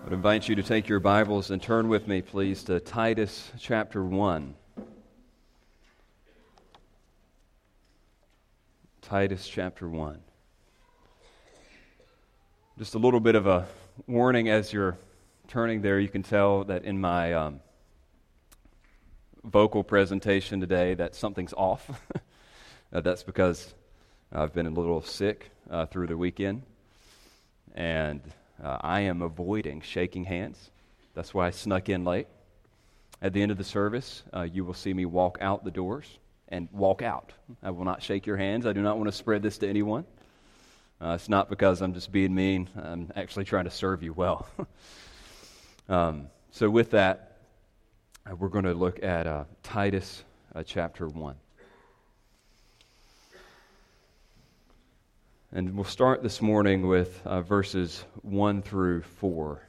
I would invite you to take your Bibles and turn with me, please, to Titus chapter 1. Titus chapter 1. Just a little bit of a warning as you're turning there. You can tell that in my um, vocal presentation today that something's off. uh, that's because I've been a little sick uh, through the weekend. And uh, I am avoiding shaking hands. That's why I snuck in late. At the end of the service, uh, you will see me walk out the doors and walk out. I will not shake your hands. I do not want to spread this to anyone. Uh, it's not because I'm just being mean, I'm actually trying to serve you well. um, so, with that, uh, we're going to look at uh, Titus uh, chapter 1. And we'll start this morning with uh, verses 1 through 4.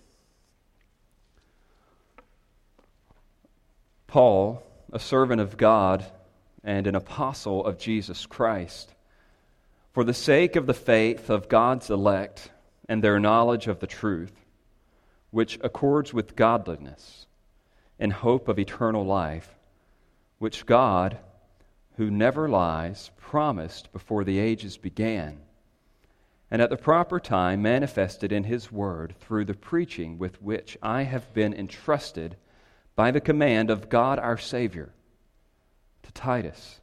Paul, a servant of God and an apostle of Jesus Christ, for the sake of the faith of God's elect and their knowledge of the truth, which accords with godliness, in hope of eternal life, which God, who never lies, promised before the ages began and at the proper time manifested in His Word through the preaching with which I have been entrusted by the command of God our Savior to Titus,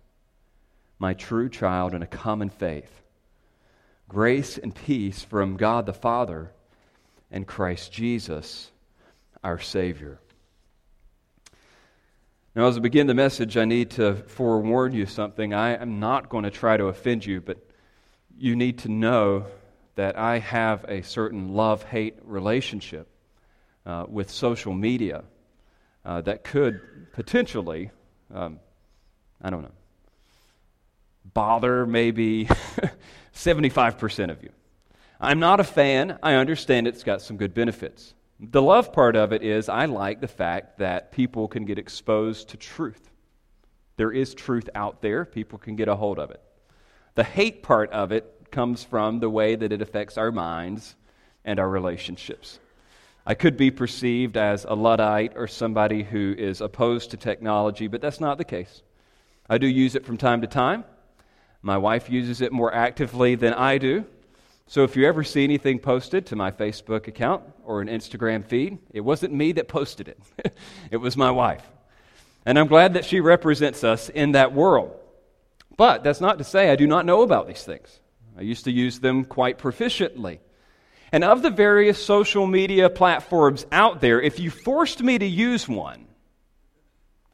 my true child in a common faith. Grace and peace from God the Father and Christ Jesus our Savior. Now, as I begin the message, I need to forewarn you something. I am not going to try to offend you, but you need to know that I have a certain love hate relationship uh, with social media uh, that could potentially, um, I don't know, bother maybe 75% of you. I'm not a fan. I understand it's got some good benefits. The love part of it is I like the fact that people can get exposed to truth. There is truth out there, people can get a hold of it. The hate part of it comes from the way that it affects our minds and our relationships. I could be perceived as a Luddite or somebody who is opposed to technology, but that's not the case. I do use it from time to time. My wife uses it more actively than I do. So if you ever see anything posted to my Facebook account or an Instagram feed, it wasn't me that posted it, it was my wife. And I'm glad that she represents us in that world. But that's not to say I do not know about these things. I used to use them quite proficiently. And of the various social media platforms out there, if you forced me to use one,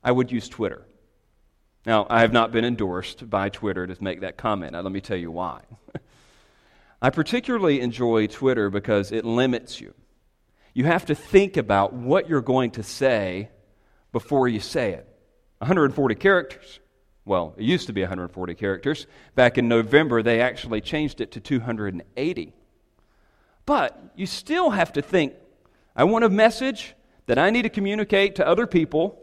I would use Twitter. Now, I have not been endorsed by Twitter to make that comment. Now, let me tell you why. I particularly enjoy Twitter because it limits you. You have to think about what you're going to say before you say it. 140 characters. Well, it used to be 140 characters. Back in November, they actually changed it to 280. But you still have to think I want a message that I need to communicate to other people.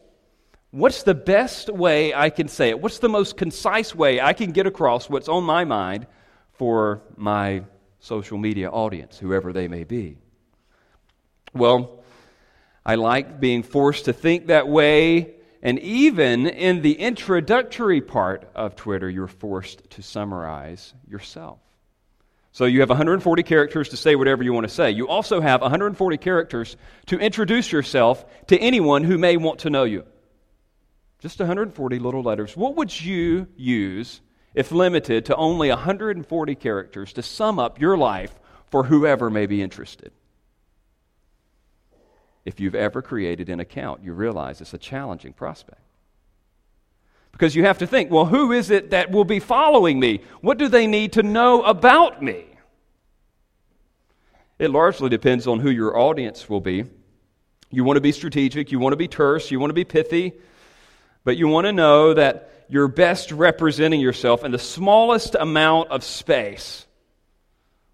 What's the best way I can say it? What's the most concise way I can get across what's on my mind for my social media audience, whoever they may be? Well, I like being forced to think that way and even in the introductory part of Twitter, you're forced to summarize yourself. So you have 140 characters to say whatever you want to say. You also have 140 characters to introduce yourself to anyone who may want to know you. Just 140 little letters. What would you use if limited to only 140 characters to sum up your life for whoever may be interested? If you've ever created an account, you realize it's a challenging prospect. Because you have to think, well, who is it that will be following me? What do they need to know about me? It largely depends on who your audience will be. You want to be strategic, you want to be terse, you want to be pithy, but you want to know that you're best representing yourself in the smallest amount of space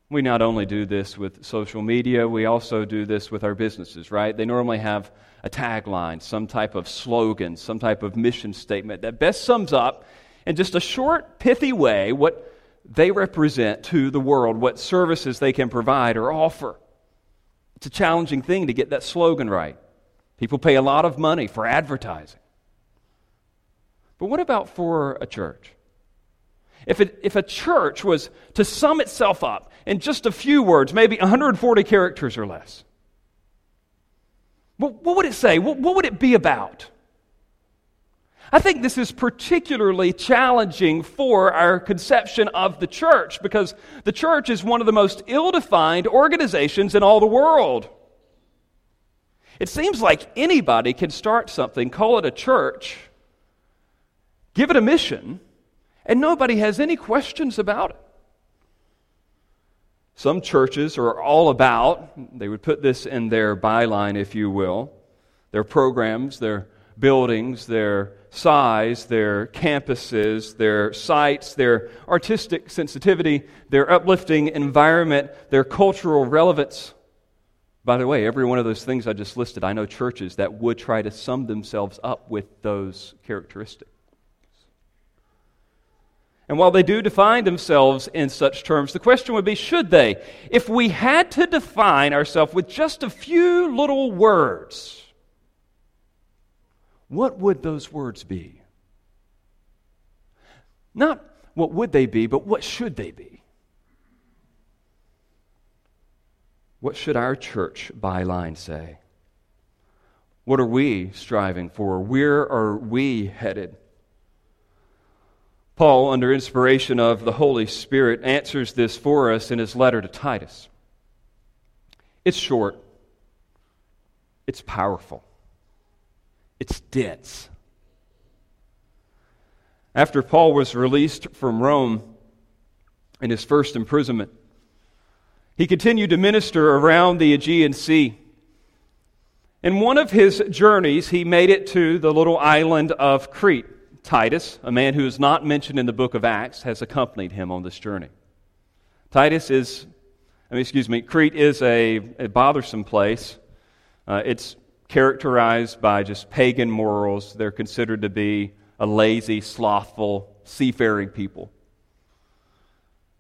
we not only do this with social media, we also do this with our businesses, right? They normally have a tagline, some type of slogan, some type of mission statement that best sums up in just a short, pithy way what they represent to the world, what services they can provide or offer. It's a challenging thing to get that slogan right. People pay a lot of money for advertising. But what about for a church? If, it, if a church was to sum itself up in just a few words, maybe 140 characters or less, what, what would it say? What, what would it be about? I think this is particularly challenging for our conception of the church because the church is one of the most ill defined organizations in all the world. It seems like anybody can start something, call it a church, give it a mission, and nobody has any questions about it. Some churches are all about, they would put this in their byline, if you will, their programs, their buildings, their size, their campuses, their sites, their artistic sensitivity, their uplifting environment, their cultural relevance. By the way, every one of those things I just listed, I know churches that would try to sum themselves up with those characteristics. And while they do define themselves in such terms, the question would be should they? If we had to define ourselves with just a few little words, what would those words be? Not what would they be, but what should they be? What should our church byline say? What are we striving for? Where are we headed? Paul, under inspiration of the Holy Spirit, answers this for us in his letter to Titus. It's short, it's powerful, it's dense. After Paul was released from Rome in his first imprisonment, he continued to minister around the Aegean Sea. In one of his journeys, he made it to the little island of Crete. Titus, a man who is not mentioned in the book of Acts, has accompanied him on this journey. Titus is, I mean, excuse me, Crete is a, a bothersome place. Uh, it's characterized by just pagan morals. They're considered to be a lazy, slothful, seafaring people.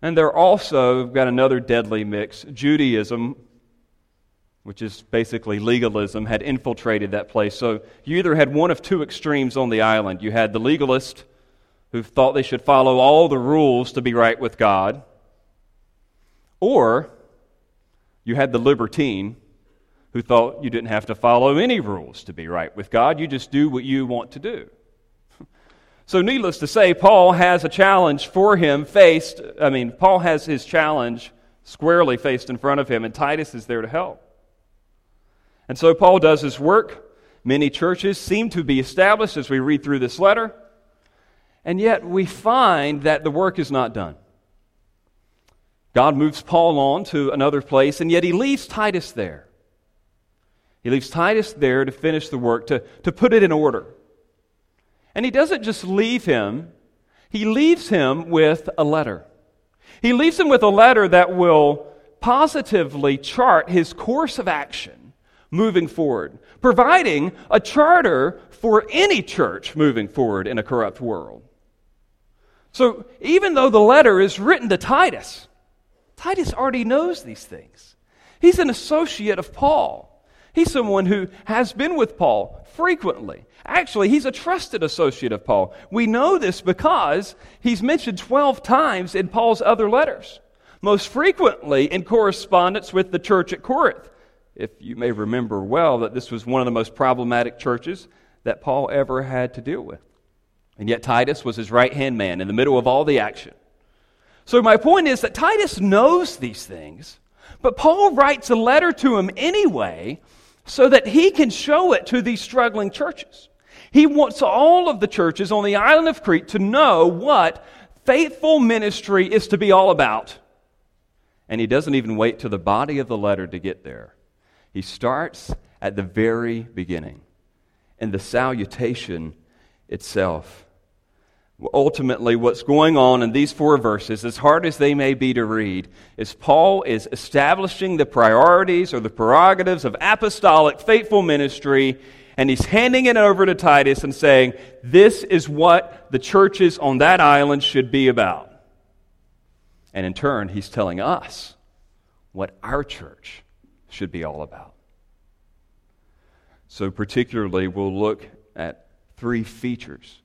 And they're also got another deadly mix. Judaism, which is basically legalism, had infiltrated that place. So you either had one of two extremes on the island. You had the legalist who thought they should follow all the rules to be right with God, or you had the libertine who thought you didn't have to follow any rules to be right with God. You just do what you want to do. So, needless to say, Paul has a challenge for him faced. I mean, Paul has his challenge squarely faced in front of him, and Titus is there to help. And so, Paul does his work. Many churches seem to be established as we read through this letter, and yet we find that the work is not done. God moves Paul on to another place, and yet he leaves Titus there. He leaves Titus there to finish the work, to, to put it in order. And he doesn't just leave him, he leaves him with a letter. He leaves him with a letter that will positively chart his course of action moving forward, providing a charter for any church moving forward in a corrupt world. So, even though the letter is written to Titus, Titus already knows these things. He's an associate of Paul. He's someone who has been with Paul frequently. Actually, he's a trusted associate of Paul. We know this because he's mentioned 12 times in Paul's other letters, most frequently in correspondence with the church at Corinth. If you may remember well, that this was one of the most problematic churches that Paul ever had to deal with. And yet, Titus was his right hand man in the middle of all the action. So, my point is that Titus knows these things, but Paul writes a letter to him anyway so that he can show it to these struggling churches. He wants all of the churches on the island of Crete to know what faithful ministry is to be all about. And he doesn't even wait till the body of the letter to get there. He starts at the very beginning in the salutation itself. Ultimately, what's going on in these four verses, as hard as they may be to read, is Paul is establishing the priorities or the prerogatives of apostolic faithful ministry, and he's handing it over to Titus and saying, This is what the churches on that island should be about. And in turn, he's telling us what our church should be all about. So, particularly, we'll look at three features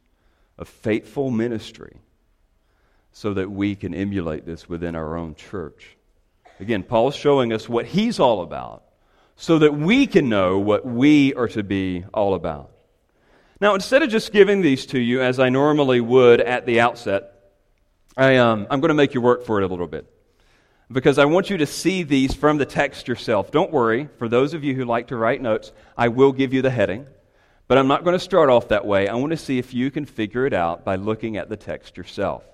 of faithful ministry so that we can emulate this within our own church. Again, Paul's showing us what he's all about so that we can know what we are to be all about. Now, instead of just giving these to you as I normally would at the outset, I, um, I'm going to make you work for it a little bit because I want you to see these from the text yourself. Don't worry, for those of you who like to write notes, I will give you the heading, but I'm not going to start off that way. I want to see if you can figure it out by looking at the text yourself.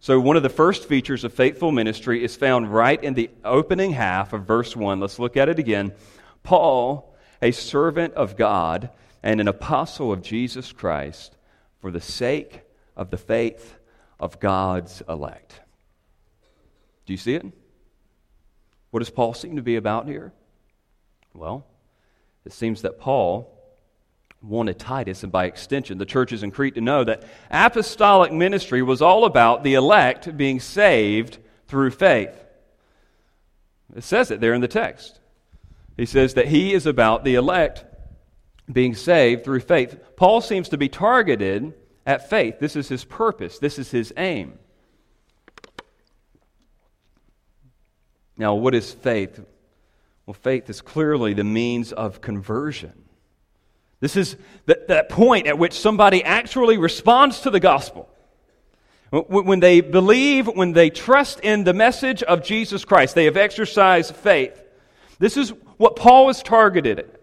So, one of the first features of faithful ministry is found right in the opening half of verse 1. Let's look at it again. Paul, a servant of God and an apostle of Jesus Christ, for the sake of the faith of God's elect. Do you see it? What does Paul seem to be about here? Well, it seems that Paul wanted Titus, and by extension, the churches in Crete, to know that apostolic ministry was all about the elect being saved through faith. It says it there in the text. He says that he is about the elect being saved through faith. Paul seems to be targeted at faith. This is his purpose, this is his aim. Now, what is faith? Well, faith is clearly the means of conversion. This is that, that point at which somebody actually responds to the gospel. When they believe, when they trust in the message of Jesus Christ, they have exercised faith. This is what Paul is targeted at.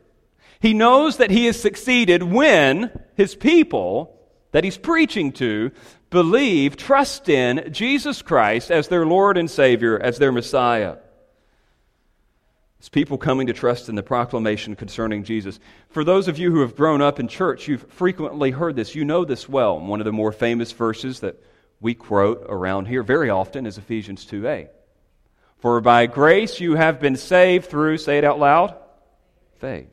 He knows that he has succeeded when his people that he's preaching to believe, trust in Jesus Christ as their Lord and Savior, as their Messiah. It's people coming to trust in the proclamation concerning Jesus. For those of you who have grown up in church, you've frequently heard this. You know this well. One of the more famous verses that we quote around here very often is Ephesians 2a. For by grace you have been saved through, say it out loud, faith.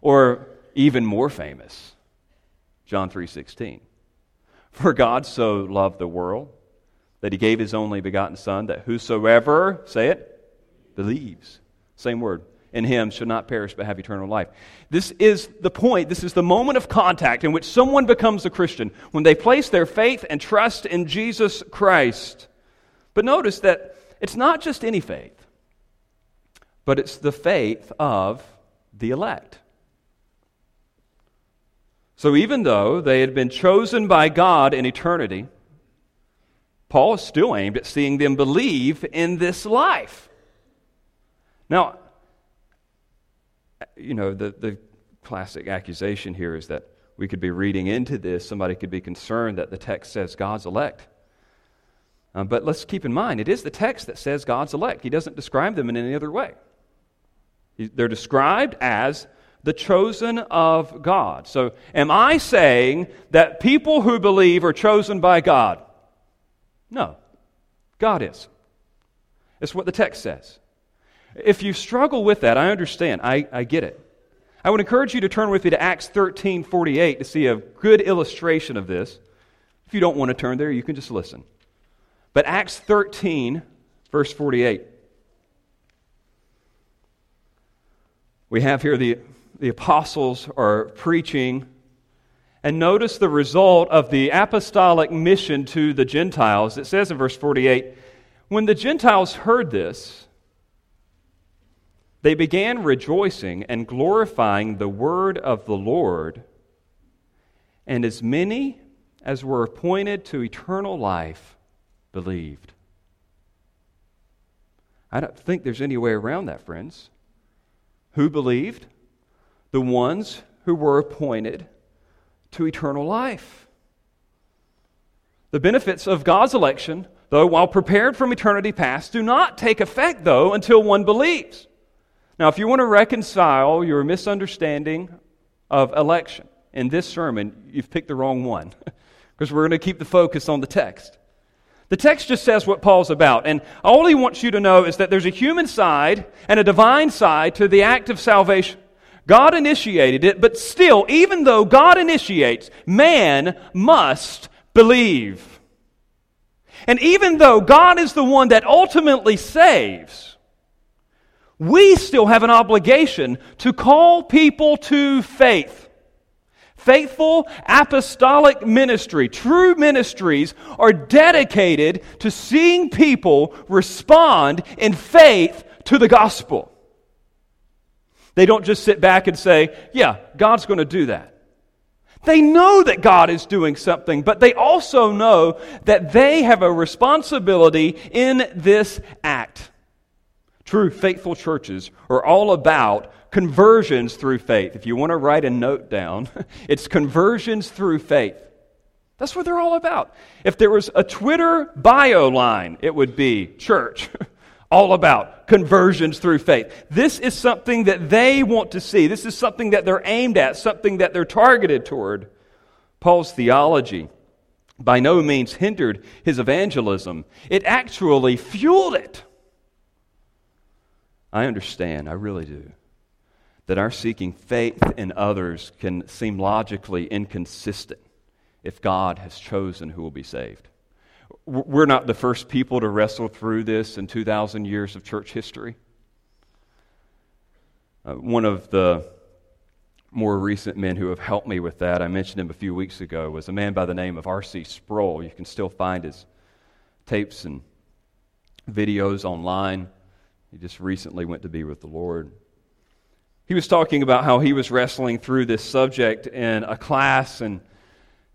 Or even more famous, John 3:16. For God so loved the world that he gave his only begotten son that whosoever, say it, believes same word. In him shall not perish but have eternal life. This is the point. This is the moment of contact in which someone becomes a Christian when they place their faith and trust in Jesus Christ. But notice that it's not just any faith, but it's the faith of the elect. So even though they had been chosen by God in eternity, Paul is still aimed at seeing them believe in this life. Now, you know, the, the classic accusation here is that we could be reading into this, somebody could be concerned that the text says God's elect. Um, but let's keep in mind, it is the text that says God's elect. He doesn't describe them in any other way. They're described as the chosen of God. So, am I saying that people who believe are chosen by God? No. God is. It's what the text says. If you struggle with that, I understand. I, I get it. I would encourage you to turn with me to Acts 13 48 to see a good illustration of this. If you don't want to turn there, you can just listen. But Acts 13, verse 48. We have here the, the apostles are preaching. And notice the result of the apostolic mission to the Gentiles. It says in verse 48 When the Gentiles heard this, they began rejoicing and glorifying the word of the Lord, and as many as were appointed to eternal life believed. I don't think there's any way around that, friends. Who believed? The ones who were appointed to eternal life. The benefits of God's election, though, while prepared from eternity past, do not take effect, though, until one believes. Now, if you want to reconcile your misunderstanding of election in this sermon, you've picked the wrong one because we're going to keep the focus on the text. The text just says what Paul's about, and all he wants you to know is that there's a human side and a divine side to the act of salvation. God initiated it, but still, even though God initiates, man must believe. And even though God is the one that ultimately saves, we still have an obligation to call people to faith. Faithful apostolic ministry, true ministries, are dedicated to seeing people respond in faith to the gospel. They don't just sit back and say, Yeah, God's going to do that. They know that God is doing something, but they also know that they have a responsibility in this act. True faithful churches are all about conversions through faith. If you want to write a note down, it's conversions through faith. That's what they're all about. If there was a Twitter bio line, it would be church. all about conversions through faith. This is something that they want to see. This is something that they're aimed at, something that they're targeted toward. Paul's theology by no means hindered his evangelism, it actually fueled it. I understand, I really do, that our seeking faith in others can seem logically inconsistent if God has chosen who will be saved. We're not the first people to wrestle through this in 2,000 years of church history. Uh, one of the more recent men who have helped me with that, I mentioned him a few weeks ago, was a man by the name of R.C. Sproul. You can still find his tapes and videos online. He just recently went to be with the Lord. He was talking about how he was wrestling through this subject in a class, and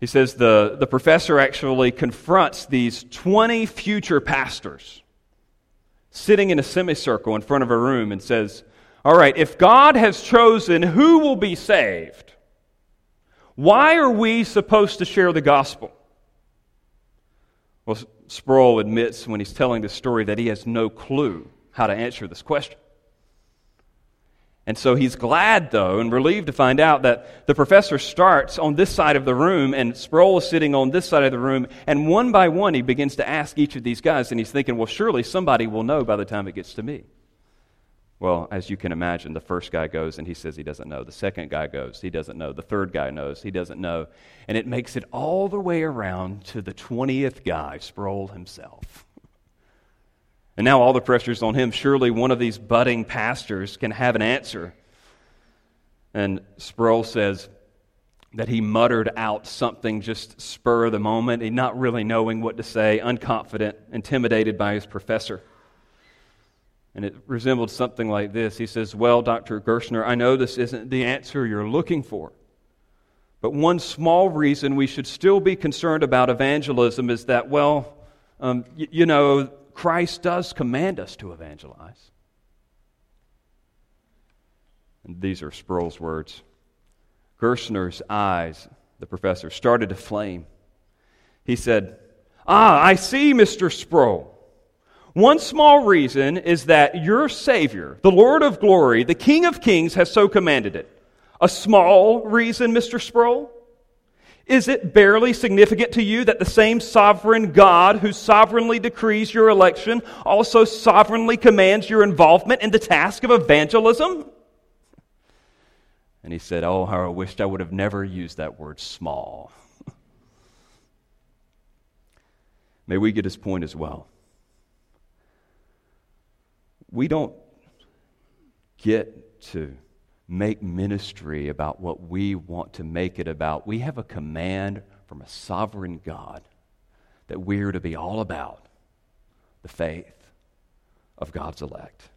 he says the, the professor actually confronts these 20 future pastors sitting in a semicircle in front of a room and says, All right, if God has chosen who will be saved, why are we supposed to share the gospel? Well, Sproul admits when he's telling this story that he has no clue how to answer this question. And so he's glad, though, and relieved to find out that the professor starts on this side of the room, and Sproul is sitting on this side of the room, and one by one he begins to ask each of these guys, and he's thinking, well, surely somebody will know by the time it gets to me. Well, as you can imagine, the first guy goes and he says he doesn't know. The second guy goes, he doesn't know. The third guy knows, he doesn't know. And it makes it all the way around to the 20th guy, Sproul himself. And now all the pressure's on him. Surely one of these budding pastors can have an answer. And Sproul says that he muttered out something just spur of the moment, he not really knowing what to say, unconfident, intimidated by his professor. And it resembled something like this. He says, Well, Dr. Gerstner, I know this isn't the answer you're looking for. But one small reason we should still be concerned about evangelism is that, well, um, y- you know, Christ does command us to evangelize. And these are Sproul's words. Gerstner's eyes, the professor, started to flame. He said, Ah, I see, Mr. Sproul. One small reason is that your Savior, the Lord of glory, the King of kings, has so commanded it. A small reason, Mr. Sproul? Is it barely significant to you that the same sovereign God who sovereignly decrees your election also sovereignly commands your involvement in the task of evangelism? And he said, Oh, how I wished I would have never used that word small. May we get his point as well. We don't get to make ministry about what we want to make it about. We have a command from a sovereign God that we're to be all about the faith of God's elect.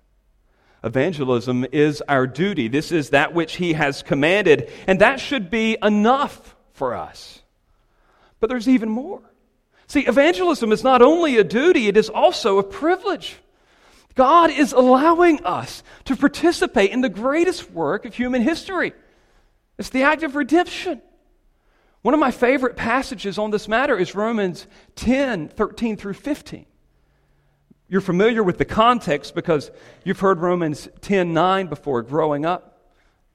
Evangelism is our duty. This is that which He has commanded, and that should be enough for us. But there's even more. See, evangelism is not only a duty, it is also a privilege. God is allowing us to participate in the greatest work of human history. It's the act of redemption. One of my favorite passages on this matter is Romans 10 13 through 15. You're familiar with the context because you've heard Romans 10 9 before growing up.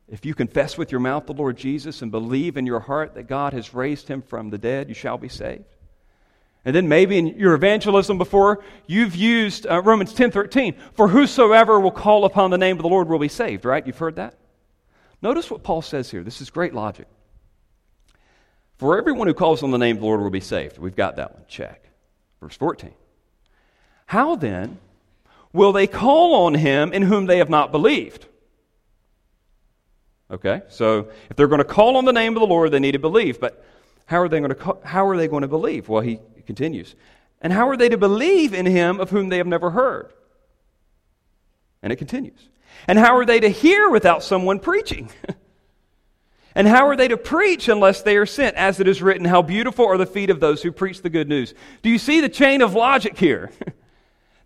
If you confess with your mouth the Lord Jesus and believe in your heart that God has raised him from the dead, you shall be saved. And then maybe in your evangelism before, you've used uh, Romans 10:13, for whosoever will call upon the name of the Lord will be saved, right? You've heard that? Notice what Paul says here. This is great logic. For everyone who calls on the name of the Lord will be saved. We've got that one. Check. Verse 14. How then will they call on him in whom they have not believed? Okay, so if they're going to call on the name of the Lord, they need to believe. But how are they going to, call, how are they going to believe? Well, he continues. And how are they to believe in him of whom they have never heard? And it continues. And how are they to hear without someone preaching? and how are they to preach unless they are sent? As it is written, How beautiful are the feet of those who preach the good news. Do you see the chain of logic here?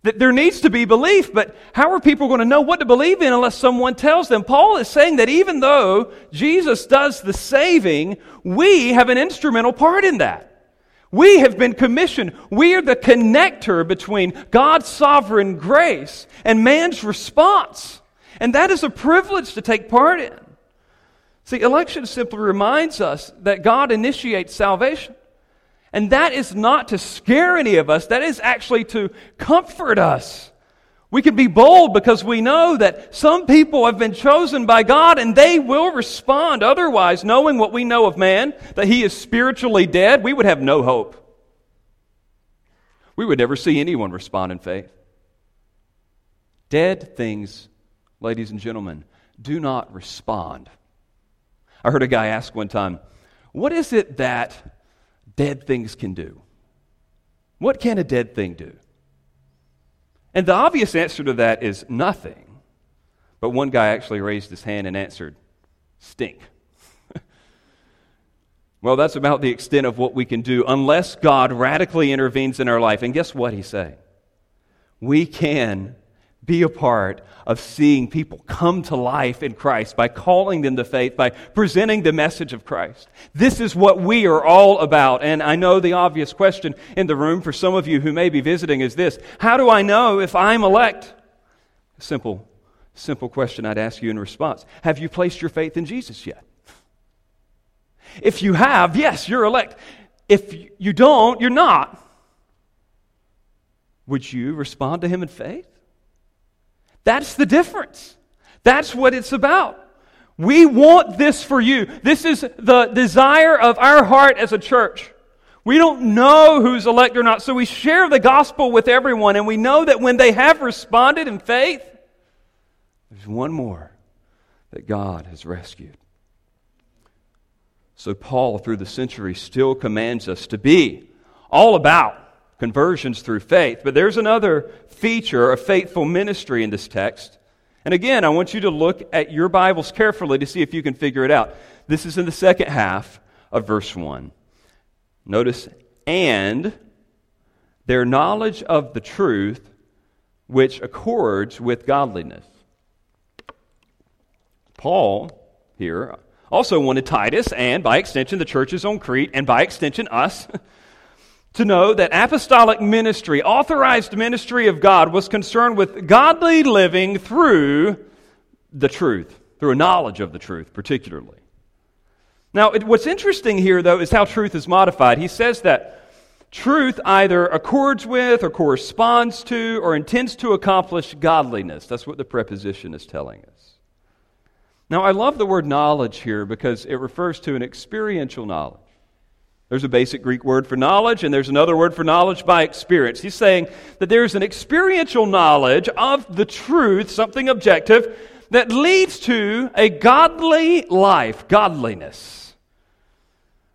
that there needs to be belief, but how are people going to know what to believe in unless someone tells them? Paul is saying that even though Jesus does the saving, we have an instrumental part in that. We have been commissioned. We are the connector between God's sovereign grace and man's response. And that is a privilege to take part in. See, election simply reminds us that God initiates salvation. And that is not to scare any of us, that is actually to comfort us. We can be bold because we know that some people have been chosen by God and they will respond. Otherwise, knowing what we know of man, that he is spiritually dead, we would have no hope. We would never see anyone respond in faith. Dead things ladies and gentlemen, do not respond. I heard a guy ask one time, What is it that dead things can do? What can a dead thing do? And the obvious answer to that is nothing. But one guy actually raised his hand and answered, Stink. well, that's about the extent of what we can do unless God radically intervenes in our life. And guess what he's saying? We can be a part of seeing people come to life in Christ by calling them to faith, by presenting the message of Christ. This is what we are all about. And I know the obvious question in the room for some of you who may be visiting is this How do I know if I'm elect? Simple, simple question I'd ask you in response Have you placed your faith in Jesus yet? If you have, yes, you're elect. If you don't, you're not. Would you respond to Him in faith? That's the difference. That's what it's about. We want this for you. This is the desire of our heart as a church. We don't know who's elect or not, so we share the gospel with everyone, and we know that when they have responded in faith, there's one more that God has rescued. So, Paul, through the centuries, still commands us to be all about conversions through faith. But there's another feature of faithful ministry in this text. And again, I want you to look at your Bibles carefully to see if you can figure it out. This is in the second half of verse 1. Notice, and their knowledge of the truth which accords with godliness. Paul here also wanted Titus and, by extension, the churches on Crete, and by extension, us, to know that apostolic ministry, authorized ministry of God, was concerned with godly living through the truth, through a knowledge of the truth, particularly. Now, it, what's interesting here, though, is how truth is modified. He says that truth either accords with, or corresponds to, or intends to accomplish godliness. That's what the preposition is telling us. Now, I love the word knowledge here because it refers to an experiential knowledge. There's a basic Greek word for knowledge, and there's another word for knowledge by experience. He's saying that there's an experiential knowledge of the truth, something objective, that leads to a godly life, godliness.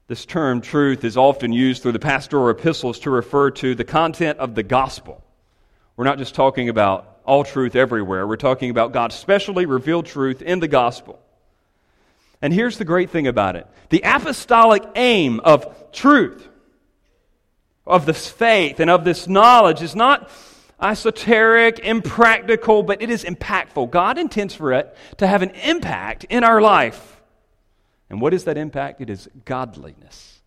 This term, truth, is often used through the pastoral epistles to refer to the content of the gospel. We're not just talking about all truth everywhere, we're talking about God's specially revealed truth in the gospel. And here's the great thing about it the apostolic aim of truth, of this faith, and of this knowledge is not esoteric, impractical, but it is impactful. God intends for it to have an impact in our life. And what is that impact? It is godliness.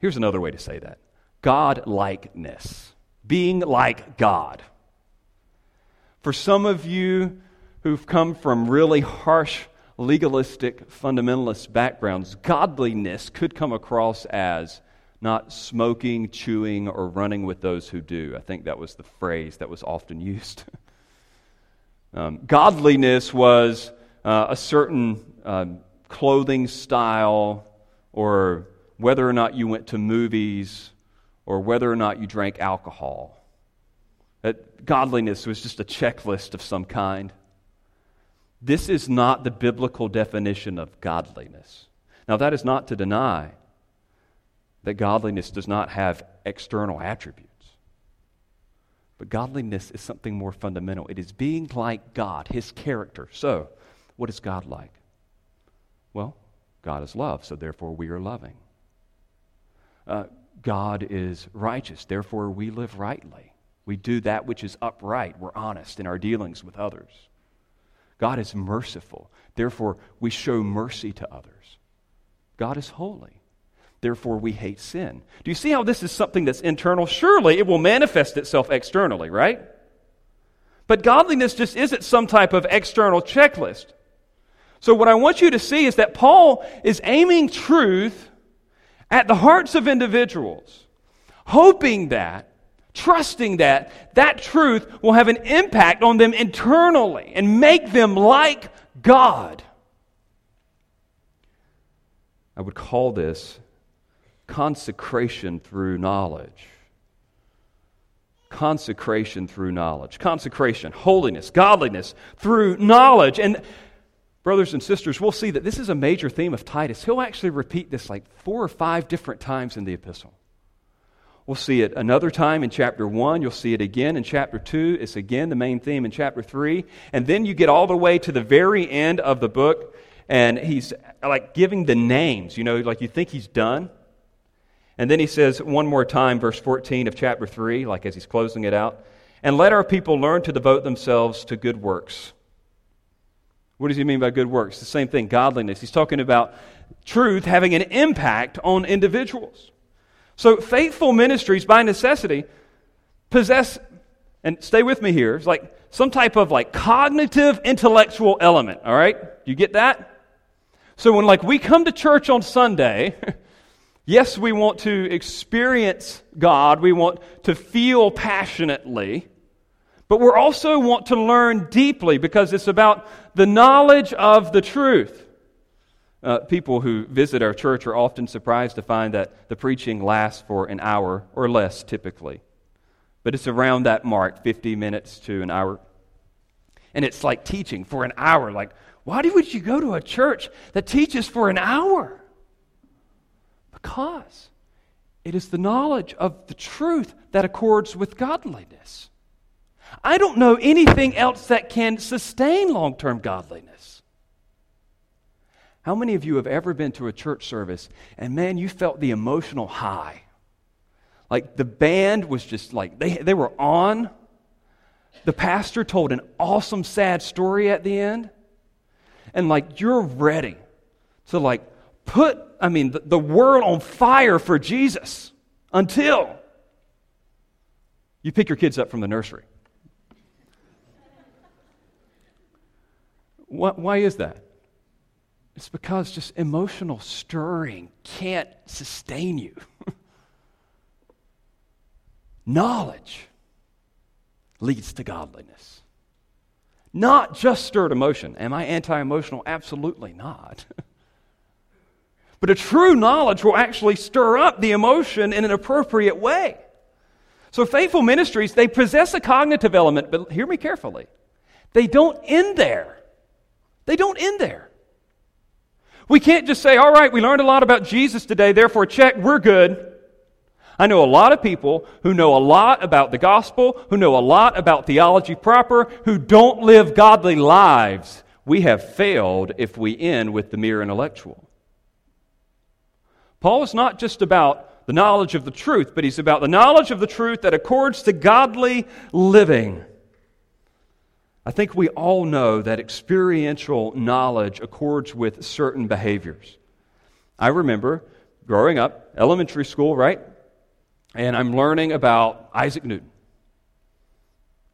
Here's another way to say that God likeness, being like God. For some of you who've come from really harsh legalistic fundamentalist backgrounds, godliness could come across as not smoking, chewing, or running with those who do. I think that was the phrase that was often used. um, godliness was uh, a certain uh, clothing style, or whether or not you went to movies, or whether or not you drank alcohol. that godliness was just a checklist of some kind. This is not the biblical definition of godliness. Now, that is not to deny that godliness does not have external attributes. But godliness is something more fundamental. It is being like God, His character. So, what is God like? Well, God is love, so therefore we are loving. Uh, God is righteous, therefore we live rightly. We do that which is upright. We're honest in our dealings with others. God is merciful, therefore we show mercy to others. God is holy. Therefore, we hate sin. Do you see how this is something that's internal? Surely it will manifest itself externally, right? But godliness just isn't some type of external checklist. So, what I want you to see is that Paul is aiming truth at the hearts of individuals, hoping that, trusting that, that truth will have an impact on them internally and make them like God. I would call this consecration through knowledge. Consecration through knowledge. Consecration, holiness, godliness through knowledge. And, brothers and sisters, we'll see that this is a major theme of Titus. He'll actually repeat this like four or five different times in the epistle. We'll see it another time in chapter 1. You'll see it again in chapter 2. It's again the main theme in chapter 3. And then you get all the way to the very end of the book, and he's like giving the names. You know, like you think he's done. And then he says one more time, verse 14 of chapter 3, like as he's closing it out, and let our people learn to devote themselves to good works. What does he mean by good works? The same thing, godliness. He's talking about truth having an impact on individuals. So, faithful ministries, by necessity, possess, and stay with me here, it's like some type of like cognitive intellectual element, all right? You get that? So, when like we come to church on Sunday, Yes, we want to experience God, we want to feel passionately, but we also want to learn deeply because it's about the knowledge of the truth. Uh, people who visit our church are often surprised to find that the preaching lasts for an hour or less typically. But it's around that mark, 50 minutes to an hour. And it's like teaching for an hour. Like, why would you go to a church that teaches for an hour? Because it is the knowledge of the truth that accords with godliness. I don't know anything else that can sustain long term godliness. How many of you have ever been to a church service and man, you felt the emotional high? Like the band was just like, they, they were on. The pastor told an awesome, sad story at the end. And like, you're ready to like put, I mean, the, the world on fire for Jesus until you pick your kids up from the nursery. Why is that? It's because just emotional stirring can't sustain you. Knowledge leads to godliness. Not just stirred emotion. Am I anti emotional? Absolutely not. But a true knowledge will actually stir up the emotion in an appropriate way. So, faithful ministries, they possess a cognitive element, but hear me carefully. They don't end there. They don't end there. We can't just say, all right, we learned a lot about Jesus today, therefore, check, we're good. I know a lot of people who know a lot about the gospel, who know a lot about theology proper, who don't live godly lives. We have failed if we end with the mere intellectual. Paul is not just about the knowledge of the truth, but he's about the knowledge of the truth that accords to godly living. I think we all know that experiential knowledge accords with certain behaviors. I remember growing up, elementary school, right? And I'm learning about Isaac Newton.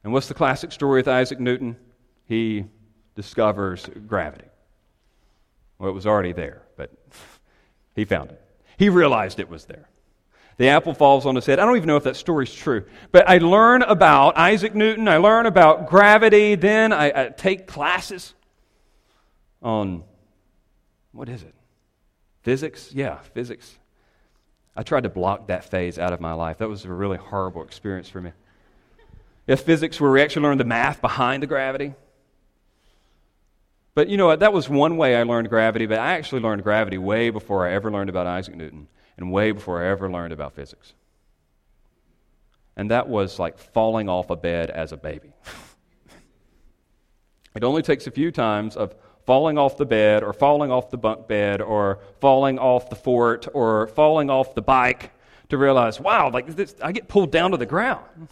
And what's the classic story with Isaac Newton? He discovers gravity. Well, it was already there, but he found it. He realized it was there. The apple falls on his head. I don't even know if that story's true. But I learn about Isaac Newton. I learn about gravity. Then I, I take classes on, what is it? Physics? Yeah, physics. I tried to block that phase out of my life. That was a really horrible experience for me. Have physics where we actually learn the math behind the gravity. But you know what? That was one way I learned gravity, but I actually learned gravity way before I ever learned about Isaac Newton and way before I ever learned about physics. And that was like falling off a bed as a baby. it only takes a few times of falling off the bed or falling off the bunk bed or falling off the fort or falling off the bike to realize, wow, like this, I get pulled down to the ground.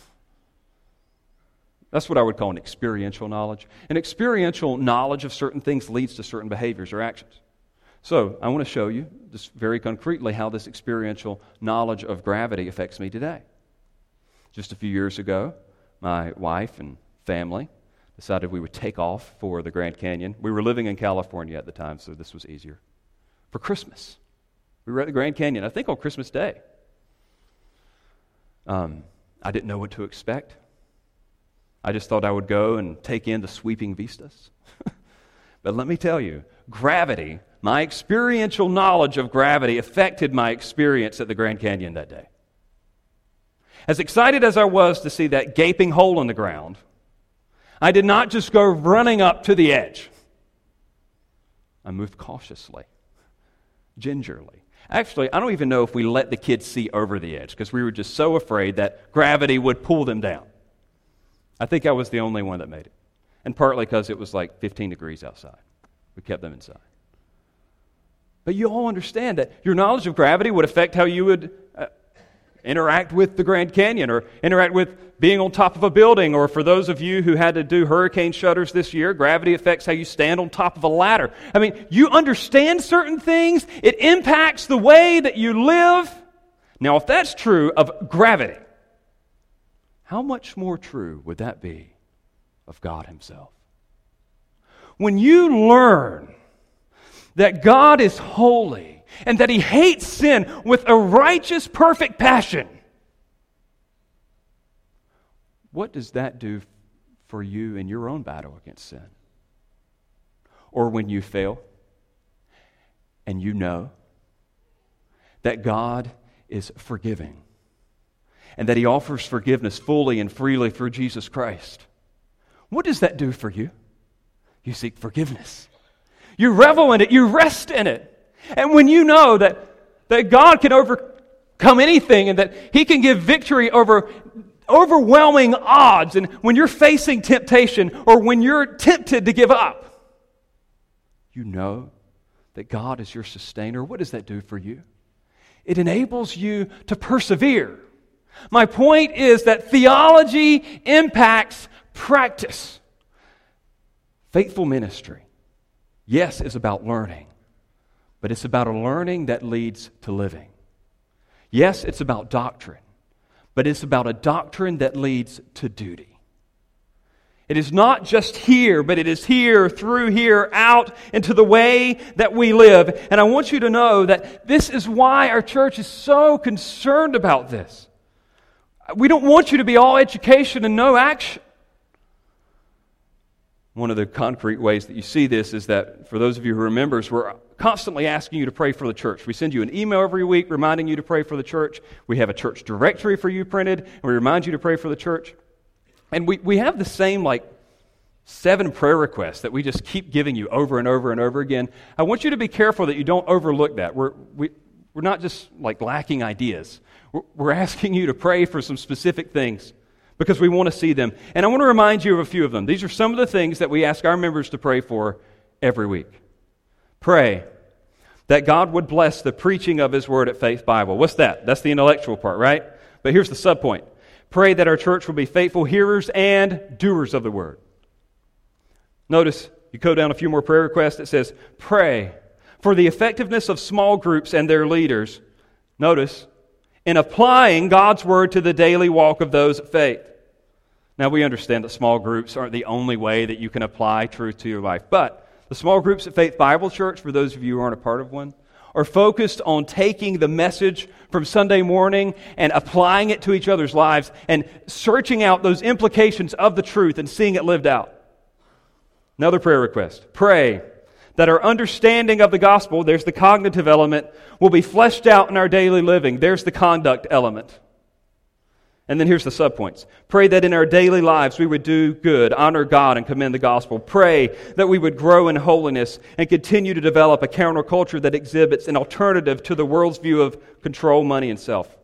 That's what I would call an experiential knowledge. An experiential knowledge of certain things leads to certain behaviors or actions. So, I want to show you just very concretely how this experiential knowledge of gravity affects me today. Just a few years ago, my wife and family decided we would take off for the Grand Canyon. We were living in California at the time, so this was easier. For Christmas. We were at the Grand Canyon, I think on Christmas Day. Um, I didn't know what to expect. I just thought I would go and take in the sweeping vistas. but let me tell you, gravity my experiential knowledge of gravity affected my experience at the Grand Canyon that day. As excited as I was to see that gaping hole in the ground, I did not just go running up to the edge. I moved cautiously, gingerly. Actually, I don't even know if we let the kids see over the edge because we were just so afraid that gravity would pull them down. I think I was the only one that made it. And partly because it was like 15 degrees outside. We kept them inside. But you all understand that your knowledge of gravity would affect how you would uh, interact with the Grand Canyon or interact with being on top of a building. Or for those of you who had to do hurricane shutters this year, gravity affects how you stand on top of a ladder. I mean, you understand certain things, it impacts the way that you live. Now, if that's true of gravity, how much more true would that be of God Himself? When you learn that God is holy and that he hates sin with a righteous, perfect passion. What does that do for you in your own battle against sin? Or when you fail and you know that God is forgiving and that he offers forgiveness fully and freely through Jesus Christ. What does that do for you? You seek forgiveness. You revel in it, you rest in it. And when you know that, that God can overcome anything and that He can give victory over overwhelming odds, and when you're facing temptation or when you're tempted to give up, you know that God is your sustainer. What does that do for you? It enables you to persevere. My point is that theology impacts practice. Faithful ministry yes, is about learning, but it's about a learning that leads to living. Yes, it's about doctrine, but it's about a doctrine that leads to duty. It is not just here, but it is here, through here, out into the way that we live. And I want you to know that this is why our church is so concerned about this. We don't want you to be all education and no action. One of the concrete ways that you see this is that for those of you who are members, we're constantly asking you to pray for the church. We send you an email every week reminding you to pray for the church. We have a church directory for you printed, and we remind you to pray for the church. And we, we have the same, like, seven prayer requests that we just keep giving you over and over and over again. I want you to be careful that you don't overlook that. We're, we, we're not just like lacking ideas, we're, we're asking you to pray for some specific things because we want to see them. And I want to remind you of a few of them. These are some of the things that we ask our members to pray for every week. Pray that God would bless the preaching of His Word at Faith Bible. What's that? That's the intellectual part, right? But here's the subpoint Pray that our church will be faithful hearers and doers of the Word. Notice, you go down a few more prayer requests. It says, Pray for the effectiveness of small groups and their leaders. Notice, in applying God's word to the daily walk of those of faith. Now, we understand that small groups aren't the only way that you can apply truth to your life, but the small groups at Faith Bible Church, for those of you who aren't a part of one, are focused on taking the message from Sunday morning and applying it to each other's lives and searching out those implications of the truth and seeing it lived out. Another prayer request pray that our understanding of the gospel, there's the cognitive element, will be fleshed out in our daily living. There's the conduct element. And then here's the subpoints. Pray that in our daily lives we would do good, honor God, and commend the gospel. Pray that we would grow in holiness and continue to develop a counterculture that exhibits an alternative to the world's view of control, money, and self.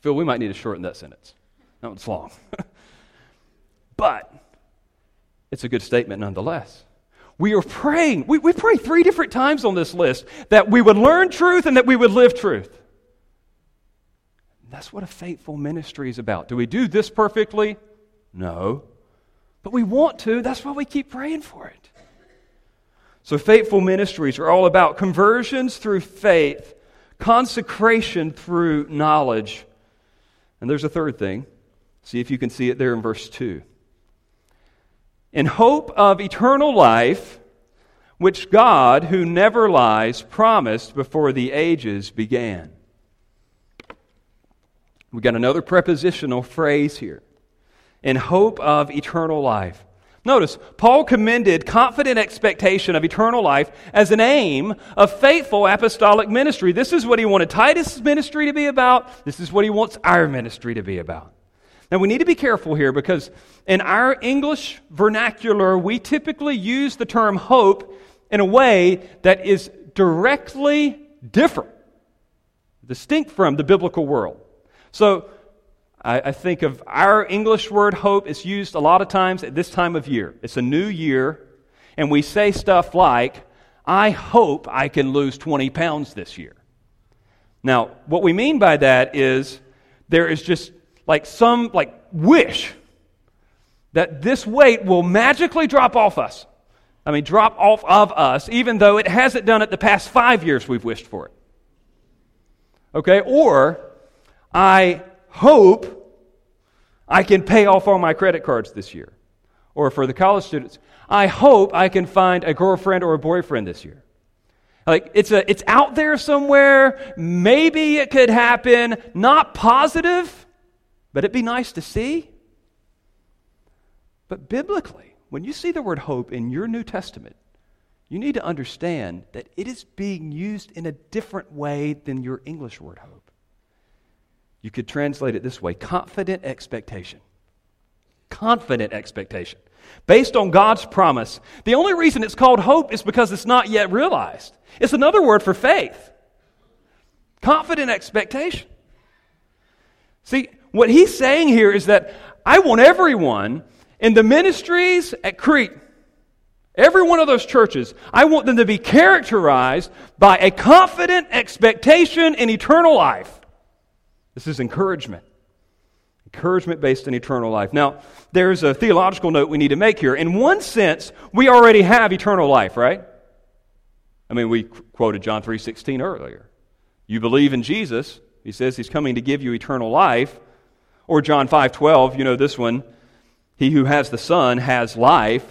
Phil, we might need to shorten that sentence. That one's long. but it's a good statement nonetheless. We are praying. We, we pray three different times on this list that we would learn truth and that we would live truth. That's what a faithful ministry is about. Do we do this perfectly? No. But we want to. That's why we keep praying for it. So, faithful ministries are all about conversions through faith, consecration through knowledge. And there's a third thing. See if you can see it there in verse 2. In hope of eternal life, which God, who never lies, promised before the ages began. We got another prepositional phrase here. In hope of eternal life. Notice, Paul commended confident expectation of eternal life as an aim of faithful apostolic ministry. This is what he wanted Titus' ministry to be about. This is what he wants our ministry to be about. Now, we need to be careful here because in our English vernacular, we typically use the term hope in a way that is directly different, distinct from the biblical world. So I, I think of our English word hope is used a lot of times at this time of year. It's a new year, and we say stuff like, I hope I can lose 20 pounds this year. Now, what we mean by that is there is just like some like wish that this weight will magically drop off us. I mean, drop off of us, even though it hasn't done it the past five years we've wished for it. Okay? Or I hope I can pay off all my credit cards this year. Or for the college students, I hope I can find a girlfriend or a boyfriend this year. Like it's a it's out there somewhere, maybe it could happen, not positive, but it'd be nice to see. But biblically, when you see the word hope in your New Testament, you need to understand that it is being used in a different way than your English word hope. You could translate it this way confident expectation. Confident expectation. Based on God's promise. The only reason it's called hope is because it's not yet realized. It's another word for faith. Confident expectation. See, what he's saying here is that I want everyone in the ministries at Crete, every one of those churches, I want them to be characterized by a confident expectation in eternal life. This is encouragement. Encouragement based in eternal life. Now, there's a theological note we need to make here. In one sense, we already have eternal life, right? I mean, we quoted John 3:16 earlier. You believe in Jesus, he says he's coming to give you eternal life. Or John 5:12, you know this one, he who has the Son has life.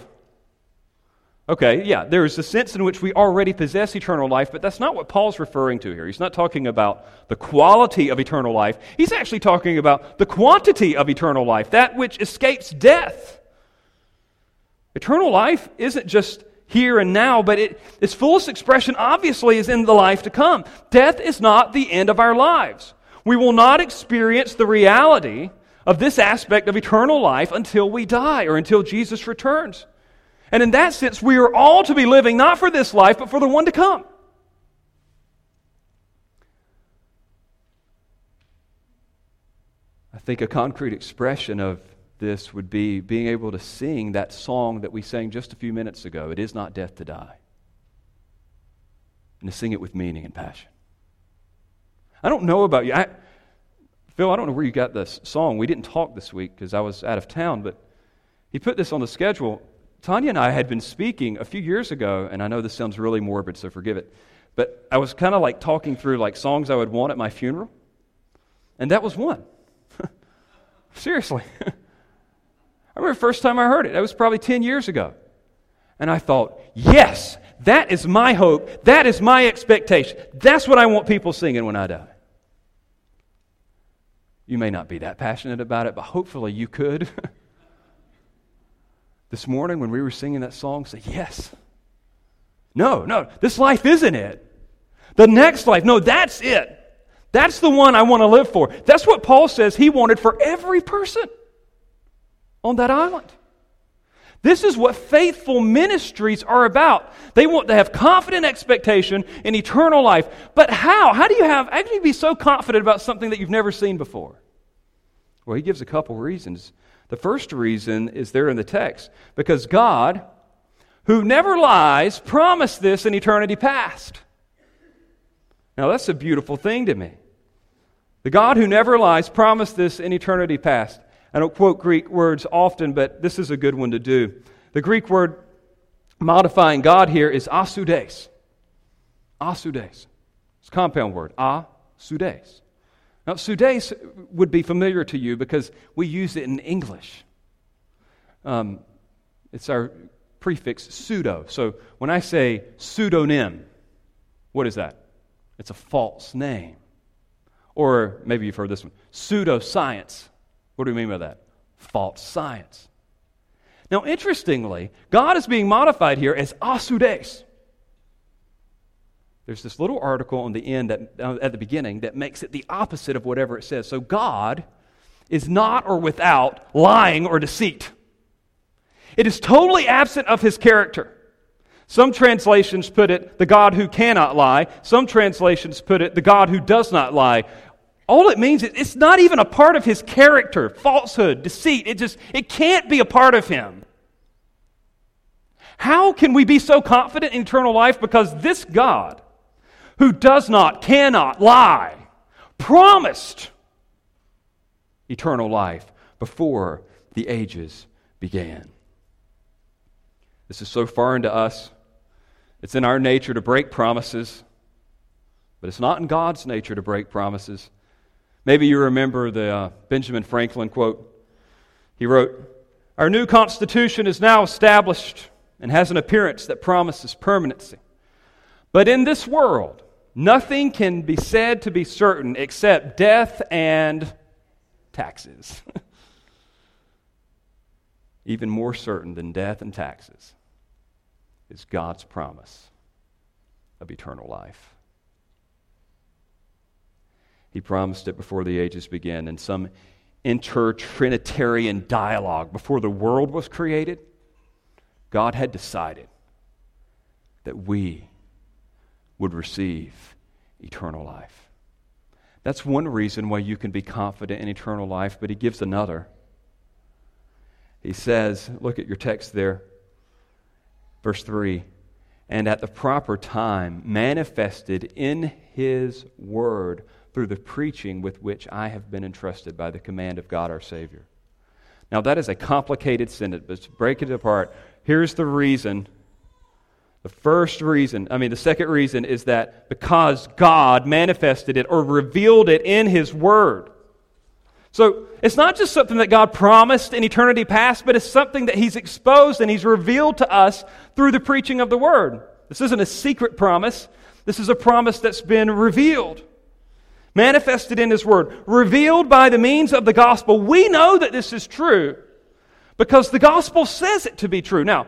Okay, yeah, there is a sense in which we already possess eternal life, but that's not what Paul's referring to here. He's not talking about the quality of eternal life. He's actually talking about the quantity of eternal life, that which escapes death. Eternal life isn't just here and now, but it, its fullest expression obviously is in the life to come. Death is not the end of our lives. We will not experience the reality of this aspect of eternal life until we die or until Jesus returns. And in that sense, we are all to be living not for this life, but for the one to come. I think a concrete expression of this would be being able to sing that song that we sang just a few minutes ago It is not death to die. And to sing it with meaning and passion. I don't know about you. I, Phil, I don't know where you got this song. We didn't talk this week because I was out of town, but he put this on the schedule. Tanya and I had been speaking a few years ago, and I know this sounds really morbid, so forgive it. But I was kind of like talking through like songs I would want at my funeral, and that was one. Seriously. I remember the first time I heard it. That was probably 10 years ago. And I thought, yes, that is my hope. That is my expectation. That's what I want people singing when I die. You may not be that passionate about it, but hopefully you could. this morning when we were singing that song say, Yes. No, no, this life isn't it. The next life, no, that's it. That's the one I want to live for. That's what Paul says he wanted for every person on that island. This is what faithful ministries are about. They want to have confident expectation in eternal life. But how? How do you have how can you be so confident about something that you've never seen before? Well, he gives a couple reasons. The first reason is there in the text because God, who never lies, promised this in eternity past. Now, that's a beautiful thing to me. The God who never lies promised this in eternity past. I don't quote Greek words often, but this is a good one to do. The Greek word modifying God here is asudes. Asudes. It's a compound word. Asudes. Now, sudes would be familiar to you because we use it in English. Um, it's our prefix pseudo. So when I say pseudonym, what is that? It's a false name. Or maybe you've heard this one pseudoscience. What do we mean by that? False science. Now, interestingly, God is being modified here as asudes. There's this little article on the end that, uh, at the beginning that makes it the opposite of whatever it says. So God is not or without lying or deceit. It is totally absent of his character. Some translations put it the God who cannot lie. Some translations put it the God who does not lie. All it means is it's not even a part of his character. Falsehood, deceit, it just it can't be a part of him. How can we be so confident in eternal life? Because this God, who does not, cannot lie, promised eternal life before the ages began. This is so foreign to us. It's in our nature to break promises, but it's not in God's nature to break promises. Maybe you remember the uh, Benjamin Franklin quote. He wrote, Our new Constitution is now established and has an appearance that promises permanency. But in this world, nothing can be said to be certain except death and taxes. Even more certain than death and taxes is God's promise of eternal life. He promised it before the ages began in some inter-Trinitarian dialogue before the world was created. God had decided that we would receive eternal life. That's one reason why you can be confident in eternal life, but he gives another. He says, look at your text there, verse 3 and at the proper time manifested in his word through the preaching with which I have been entrusted by the command of God our Savior. Now, that is a complicated sentence, but to break it apart, here's the reason. The first reason, I mean, the second reason is that because God manifested it or revealed it in His Word. So it's not just something that God promised in eternity past, but it's something that He's exposed and He's revealed to us through the preaching of the Word. This isn't a secret promise, this is a promise that's been revealed manifested in His Word, revealed by the means of the gospel. We know that this is true because the gospel says it to be true. Now,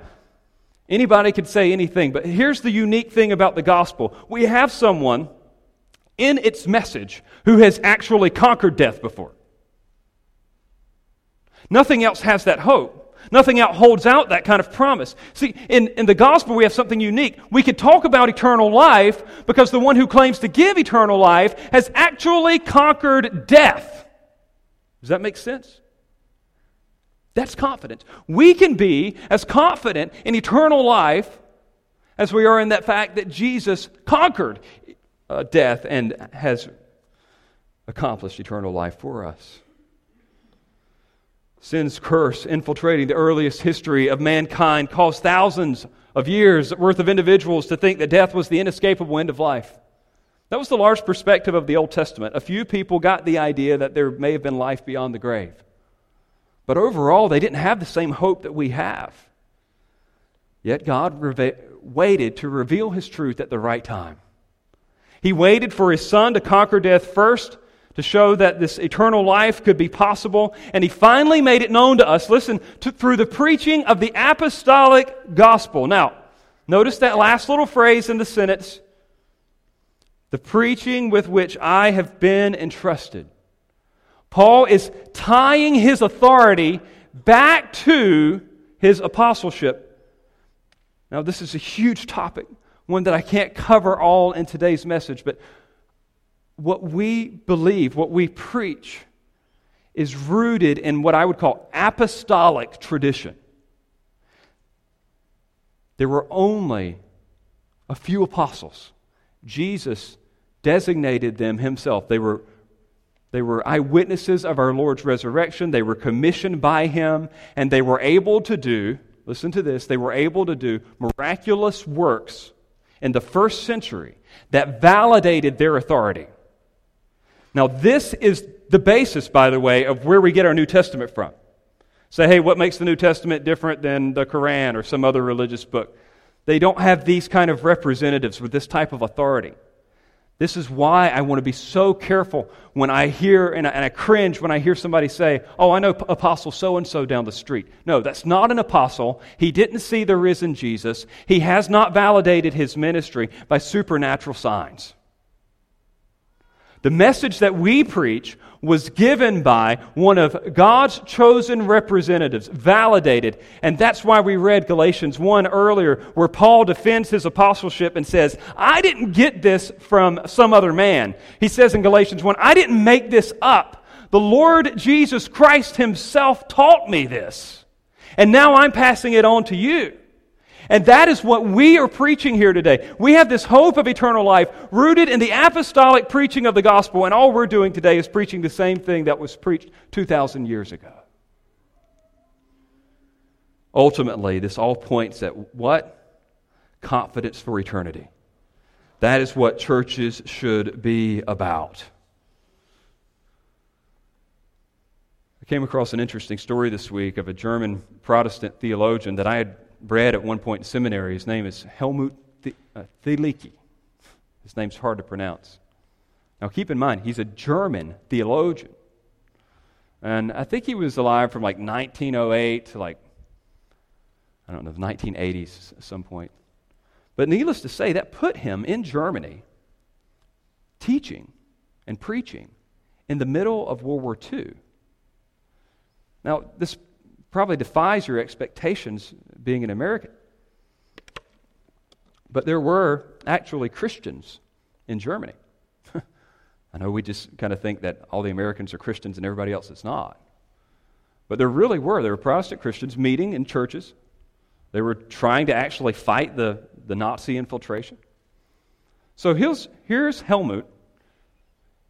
anybody could say anything, but here's the unique thing about the gospel we have someone in its message who has actually conquered death before. Nothing else has that hope. Nothing else holds out that kind of promise. See, in, in the gospel, we have something unique. We could talk about eternal life because the one who claims to give eternal life has actually conquered death. Does that make sense? That's confidence. We can be as confident in eternal life as we are in that fact that Jesus conquered uh, death and has accomplished eternal life for us. Sin's curse infiltrating the earliest history of mankind caused thousands of years worth of individuals to think that death was the inescapable end of life. That was the large perspective of the Old Testament. A few people got the idea that there may have been life beyond the grave. But overall, they didn't have the same hope that we have. Yet God waited to reveal his truth at the right time. He waited for his son to conquer death first to show that this eternal life could be possible. And he finally made it known to us, listen, to, through the preaching of the apostolic gospel. Now, notice that last little phrase in the sentence the preaching with which I have been entrusted. Paul is tying his authority back to his apostleship. Now, this is a huge topic, one that I can't cover all in today's message, but what we believe, what we preach, is rooted in what I would call apostolic tradition. There were only a few apostles. Jesus designated them himself. They were, they were eyewitnesses of our Lord's resurrection. They were commissioned by him, and they were able to do, listen to this, they were able to do miraculous works in the first century that validated their authority. Now, this is the basis, by the way, of where we get our New Testament from. Say, hey, what makes the New Testament different than the Quran or some other religious book? They don't have these kind of representatives with this type of authority. This is why I want to be so careful when I hear and I, and I cringe when I hear somebody say, Oh, I know Apostle so and so down the street. No, that's not an apostle. He didn't see the risen Jesus. He has not validated his ministry by supernatural signs. The message that we preach was given by one of God's chosen representatives, validated. And that's why we read Galatians 1 earlier, where Paul defends his apostleship and says, I didn't get this from some other man. He says in Galatians 1, I didn't make this up. The Lord Jesus Christ himself taught me this. And now I'm passing it on to you. And that is what we are preaching here today. We have this hope of eternal life rooted in the apostolic preaching of the gospel, and all we're doing today is preaching the same thing that was preached 2,000 years ago. Ultimately, this all points at what? Confidence for eternity. That is what churches should be about. I came across an interesting story this week of a German Protestant theologian that I had read at one point in seminary. His name is Helmut uh, Thielicke. His name's hard to pronounce. Now, keep in mind, he's a German theologian. And I think he was alive from like 1908 to like, I don't know, the 1980s at some point. But needless to say, that put him in Germany teaching and preaching in the middle of World War II. Now, this probably defies your expectations being an American. But there were actually Christians in Germany. I know we just kind of think that all the Americans are Christians and everybody else is not. But there really were. There were Protestant Christians meeting in churches. They were trying to actually fight the, the Nazi infiltration. So here's, here's Helmut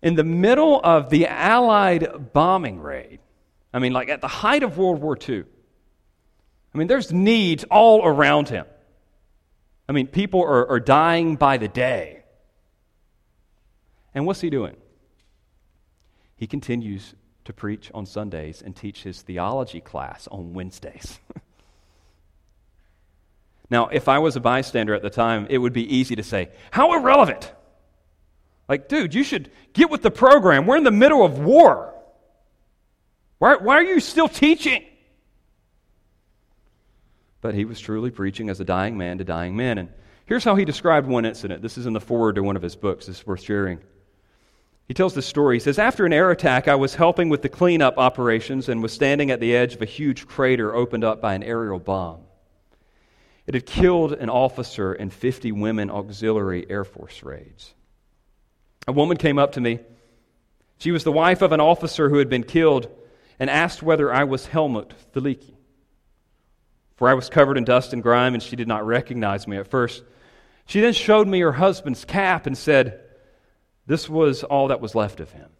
in the middle of the Allied bombing raid I mean, like at the height of World War II. I mean, there's needs all around him. I mean, people are, are dying by the day. And what's he doing? He continues to preach on Sundays and teach his theology class on Wednesdays. now, if I was a bystander at the time, it would be easy to say, How irrelevant! Like, dude, you should get with the program. We're in the middle of war. Why, why are you still teaching? But he was truly preaching as a dying man to dying men. And here's how he described one incident. This is in the foreword to one of his books. This is worth sharing. He tells this story. He says, After an air attack, I was helping with the cleanup operations and was standing at the edge of a huge crater opened up by an aerial bomb. It had killed an officer and 50 women auxiliary Air Force raids. A woman came up to me. She was the wife of an officer who had been killed and asked whether I was Helmut Thielicke. For I was covered in dust and grime, and she did not recognize me at first. She then showed me her husband's cap and said, This was all that was left of him.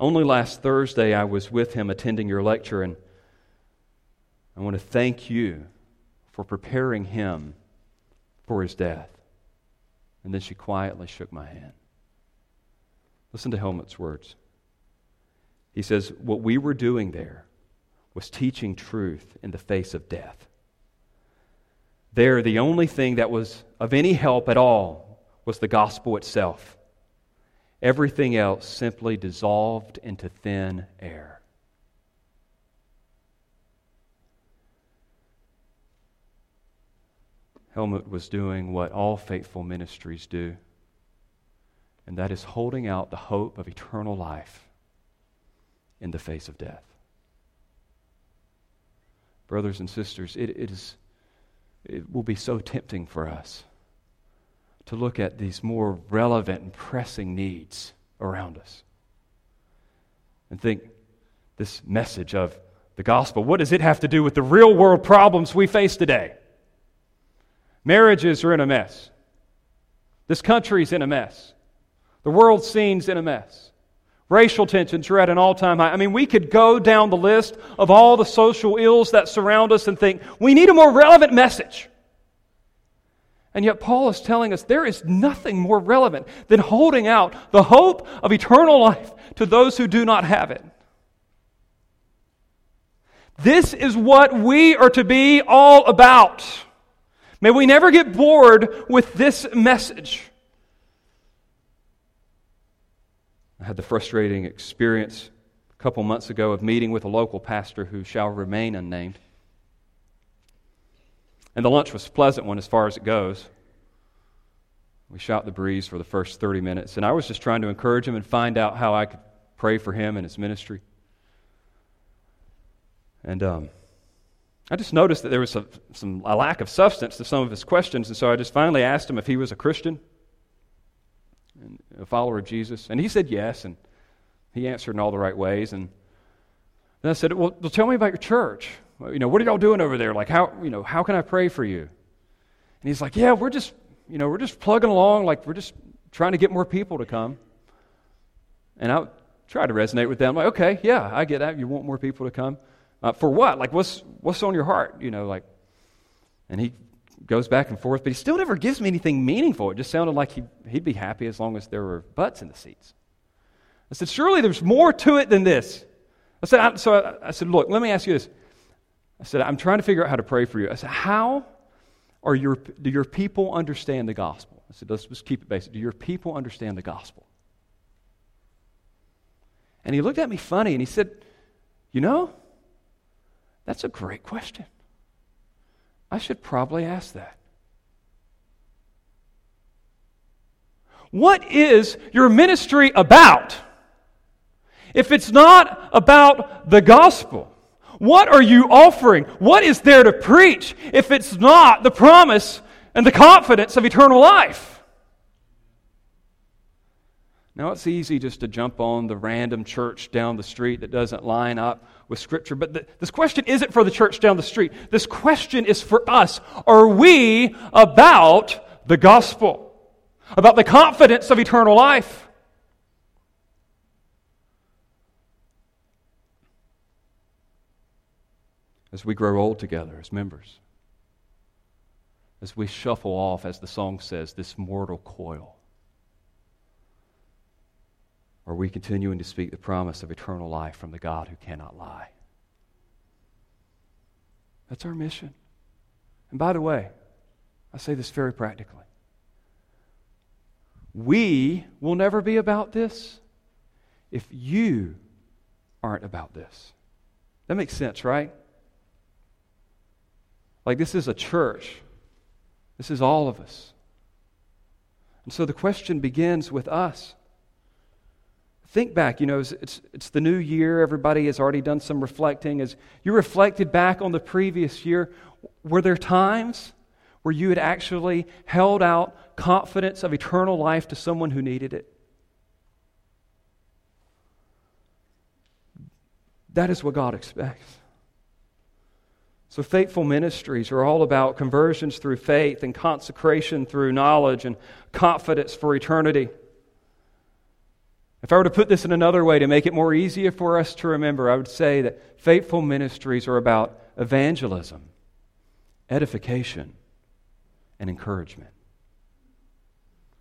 Only last Thursday I was with him attending your lecture, and I want to thank you for preparing him for his death. And then she quietly shook my hand. Listen to Helmut's words. He says, What we were doing there was teaching truth in the face of death. There, the only thing that was of any help at all was the gospel itself. Everything else simply dissolved into thin air. Helmut was doing what all faithful ministries do and that is holding out the hope of eternal life in the face of death. Brothers and sisters, it, it, is, it will be so tempting for us to look at these more relevant and pressing needs around us and think this message of the gospel, what does it have to do with the real world problems we face today? Marriages are in a mess. This country's in a mess. The world scene's in a mess. Racial tensions are at an all time high. I mean, we could go down the list of all the social ills that surround us and think, we need a more relevant message. And yet, Paul is telling us there is nothing more relevant than holding out the hope of eternal life to those who do not have it. This is what we are to be all about. May we never get bored with this message. I had the frustrating experience a couple months ago of meeting with a local pastor who shall remain unnamed. And the lunch was a pleasant one as far as it goes. We shot the breeze for the first 30 minutes, and I was just trying to encourage him and find out how I could pray for him and his ministry. And um, I just noticed that there was a, some, a lack of substance to some of his questions, and so I just finally asked him if he was a Christian and a follower of Jesus. And he said yes, and he answered in all the right ways. And then I said, Well, tell me about your church. You know, what are y'all doing over there? Like, how, you know, how can I pray for you? And he's like, Yeah, we're just, you know, we're just plugging along. Like, we're just trying to get more people to come. And I tried to resonate with them. Like, okay, yeah, I get that. You want more people to come. Uh, for what? Like, what's, what's on your heart? You know, like, and he goes back and forth, but he still never gives me anything meaningful. It just sounded like he, he'd be happy as long as there were butts in the seats. I said, surely there's more to it than this. I said, I, so I, I said, look, let me ask you this. I said, I'm trying to figure out how to pray for you. I said, how are your, do your people understand the gospel? I said, let's just keep it basic. Do your people understand the gospel? And he looked at me funny and he said, you know, that's a great question. I should probably ask that. What is your ministry about? If it's not about the gospel, what are you offering? What is there to preach if it's not the promise and the confidence of eternal life? Now, it's easy just to jump on the random church down the street that doesn't line up with Scripture, but this question isn't for the church down the street. This question is for us. Are we about the gospel? About the confidence of eternal life? As we grow old together as members, as we shuffle off, as the song says, this mortal coil are we continuing to speak the promise of eternal life from the God who cannot lie? That's our mission. And by the way, I say this very practically. We will never be about this if you aren't about this. That makes sense, right? Like, this is a church, this is all of us. And so the question begins with us. Think back, you know, it's, it's, it's, the new year. Everybody has already done some reflecting. As you reflected back on the previous year, were there times where you had actually held out confidence of eternal life to someone who needed it? That is what God expects. So, faithful ministries are all about conversions through faith and consecration through knowledge and confidence for eternity. If I were to put this in another way to make it more easier for us to remember, I would say that faithful ministries are about evangelism, edification, and encouragement.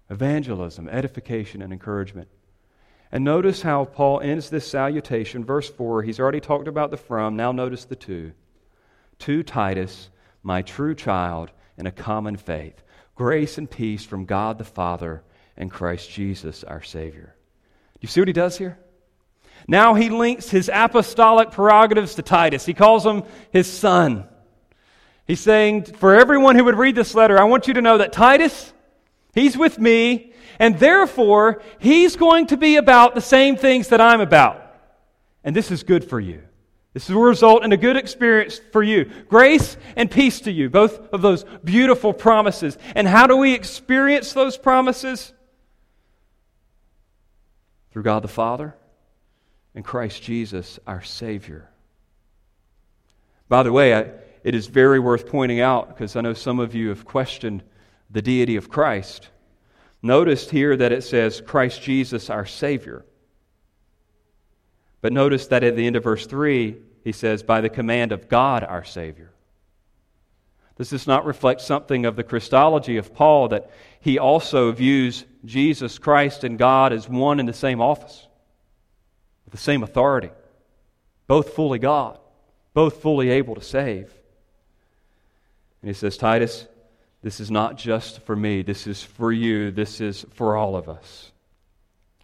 Evangelism, edification, and encouragement. And notice how Paul ends this salutation. Verse 4, he's already talked about the from. Now notice the to. To Titus, my true child in a common faith. Grace and peace from God the Father and Christ Jesus our Savior. You see what he does here? Now he links his apostolic prerogatives to Titus. He calls him his son. He's saying, for everyone who would read this letter, I want you to know that Titus, He's with me, and therefore, He's going to be about the same things that I'm about. And this is good for you. This will result in a good experience for you. Grace and peace to you, both of those beautiful promises. And how do we experience those promises? Through God the Father and Christ Jesus, our Savior. By the way, I, it is very worth pointing out because I know some of you have questioned the deity of Christ. Notice here that it says Christ Jesus, our Savior. But notice that at the end of verse 3, he says, by the command of God our Savior. Does this not reflect something of the Christology of Paul that he also views Jesus Christ and God as one in the same office, with the same authority, both fully God, both fully able to save? And he says, Titus, this is not just for me, this is for you, this is for all of us.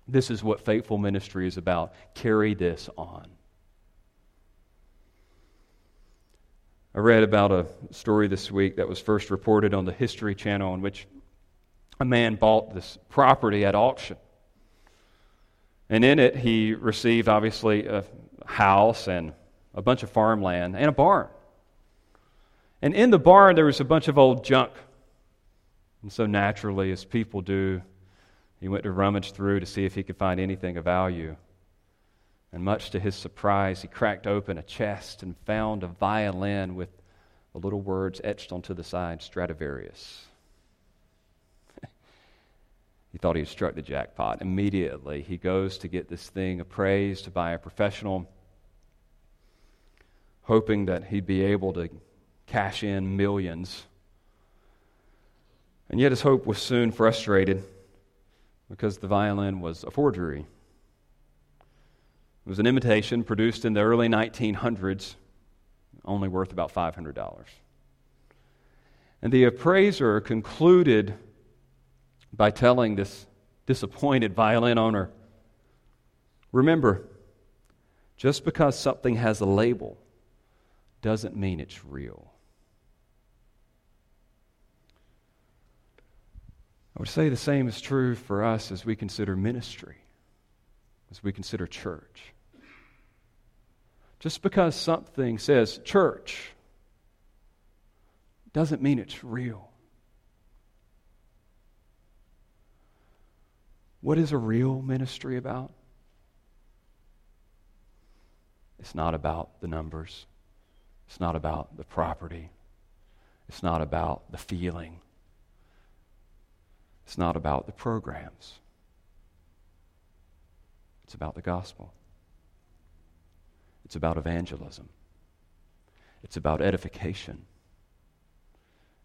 This is what faithful ministry is about. Carry this on. I read about a story this week that was first reported on the History Channel in which a man bought this property at auction. And in it, he received, obviously, a house and a bunch of farmland and a barn. And in the barn, there was a bunch of old junk. And so, naturally, as people do, he went to rummage through to see if he could find anything of value. And much to his surprise, he cracked open a chest and found a violin with the little words etched onto the side Stradivarius. he thought he had struck the jackpot. Immediately, he goes to get this thing appraised by a professional, hoping that he'd be able to cash in millions. And yet, his hope was soon frustrated because the violin was a forgery. It was an imitation produced in the early 1900s, only worth about $500. And the appraiser concluded by telling this disappointed violin owner remember, just because something has a label doesn't mean it's real. I would say the same is true for us as we consider ministry, as we consider church. Just because something says church doesn't mean it's real. What is a real ministry about? It's not about the numbers. It's not about the property. It's not about the feeling. It's not about the programs. It's about the gospel. It's about evangelism. It's about edification.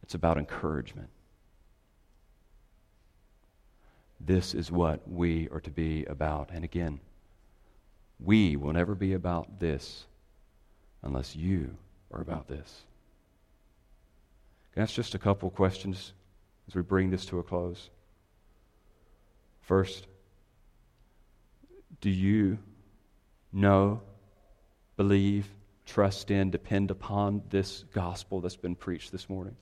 It's about encouragement. This is what we are to be about. And again, we will never be about this unless you are about this. Can I ask just a couple questions as we bring this to a close? First, do you know believe, trust in, depend upon this gospel that's been preached this morning.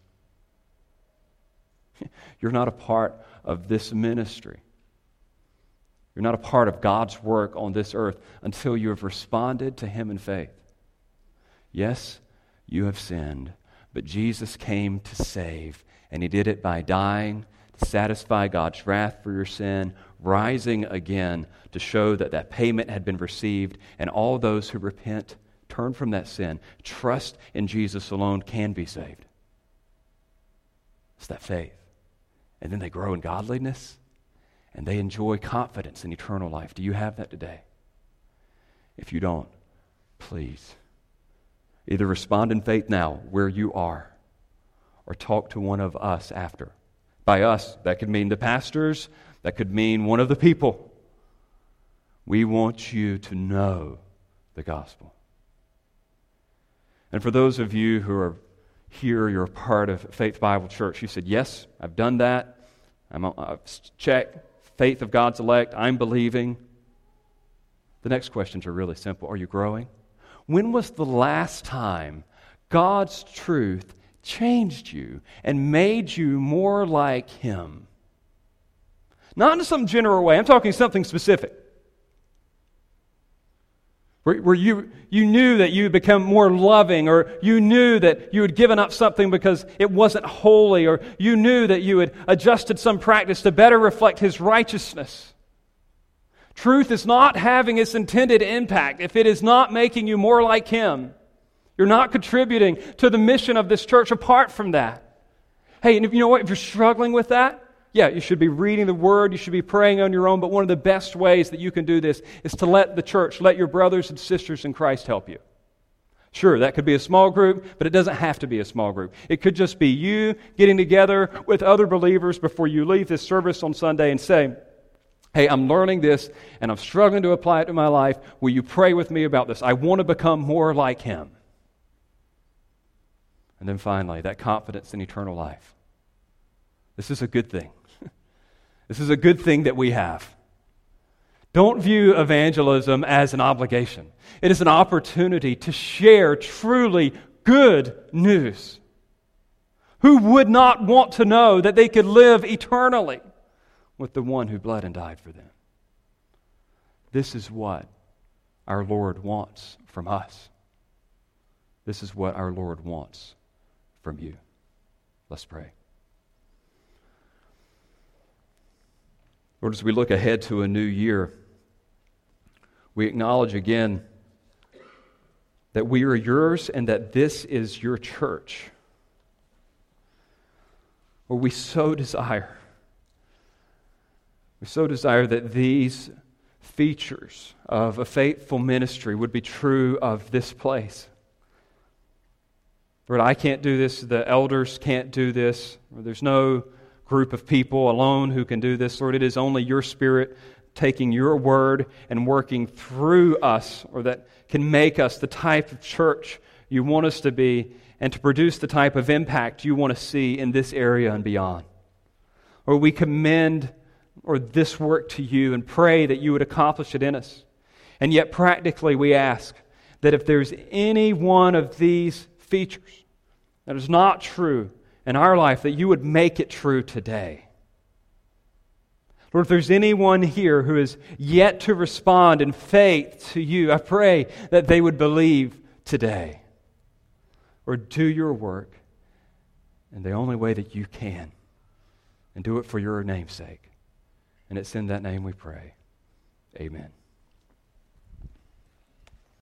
You're not a part of this ministry. You're not a part of God's work on this earth until you have responded to Him in faith. Yes, you have sinned, but Jesus came to save, and He did it by dying satisfy God's wrath for your sin, rising again to show that that payment had been received, and all those who repent, turn from that sin, trust in Jesus alone, can be saved. It's that faith. And then they grow in godliness and they enjoy confidence in eternal life. Do you have that today? If you don't, please either respond in faith now where you are or talk to one of us after. By us, that could mean the pastors, that could mean one of the people. We want you to know the gospel. And for those of you who are here, you're a part of Faith Bible Church, you said, Yes, I've done that. I'm, I've checked. Faith of God's elect. I'm believing. The next questions are really simple. Are you growing? When was the last time God's truth changed you and made you more like Him? Not in some general way, I'm talking something specific. Where, where you, you knew that you had become more loving, or you knew that you had given up something because it wasn't holy, or you knew that you had adjusted some practice to better reflect His righteousness. Truth is not having its intended impact if it is not making you more like Him. You're not contributing to the mission of this church apart from that. Hey, and if you know what, if you're struggling with that, yeah, you should be reading the Word, you should be praying on your own, but one of the best ways that you can do this is to let the church, let your brothers and sisters in Christ help you. Sure, that could be a small group, but it doesn't have to be a small group. It could just be you getting together with other believers before you leave this service on Sunday and say, Hey, I'm learning this and I'm struggling to apply it to my life. Will you pray with me about this? I want to become more like Him. And then finally, that confidence in eternal life. This is a good thing. this is a good thing that we have. Don't view evangelism as an obligation, it is an opportunity to share truly good news. Who would not want to know that they could live eternally with the one who bled and died for them? This is what our Lord wants from us. This is what our Lord wants from you. Let's pray. Lord, as we look ahead to a new year, we acknowledge again that we are yours and that this is your church. Or we so desire, we so desire that these features of a faithful ministry would be true of this place. Lord, I can't do this. The elders can't do this. There's no group of people alone who can do this. Lord, it is only your Spirit taking your word and working through us, or that can make us the type of church you want us to be and to produce the type of impact you want to see in this area and beyond. Or we commend or this work to you and pray that you would accomplish it in us. And yet practically we ask that if there's any one of these features that is not true in our life, that you would make it true today. Lord, if there's anyone here who is yet to respond in faith to you, I pray that they would believe today. Or do your work in the only way that you can, and do it for your name's sake. And it's in that name we pray. Amen.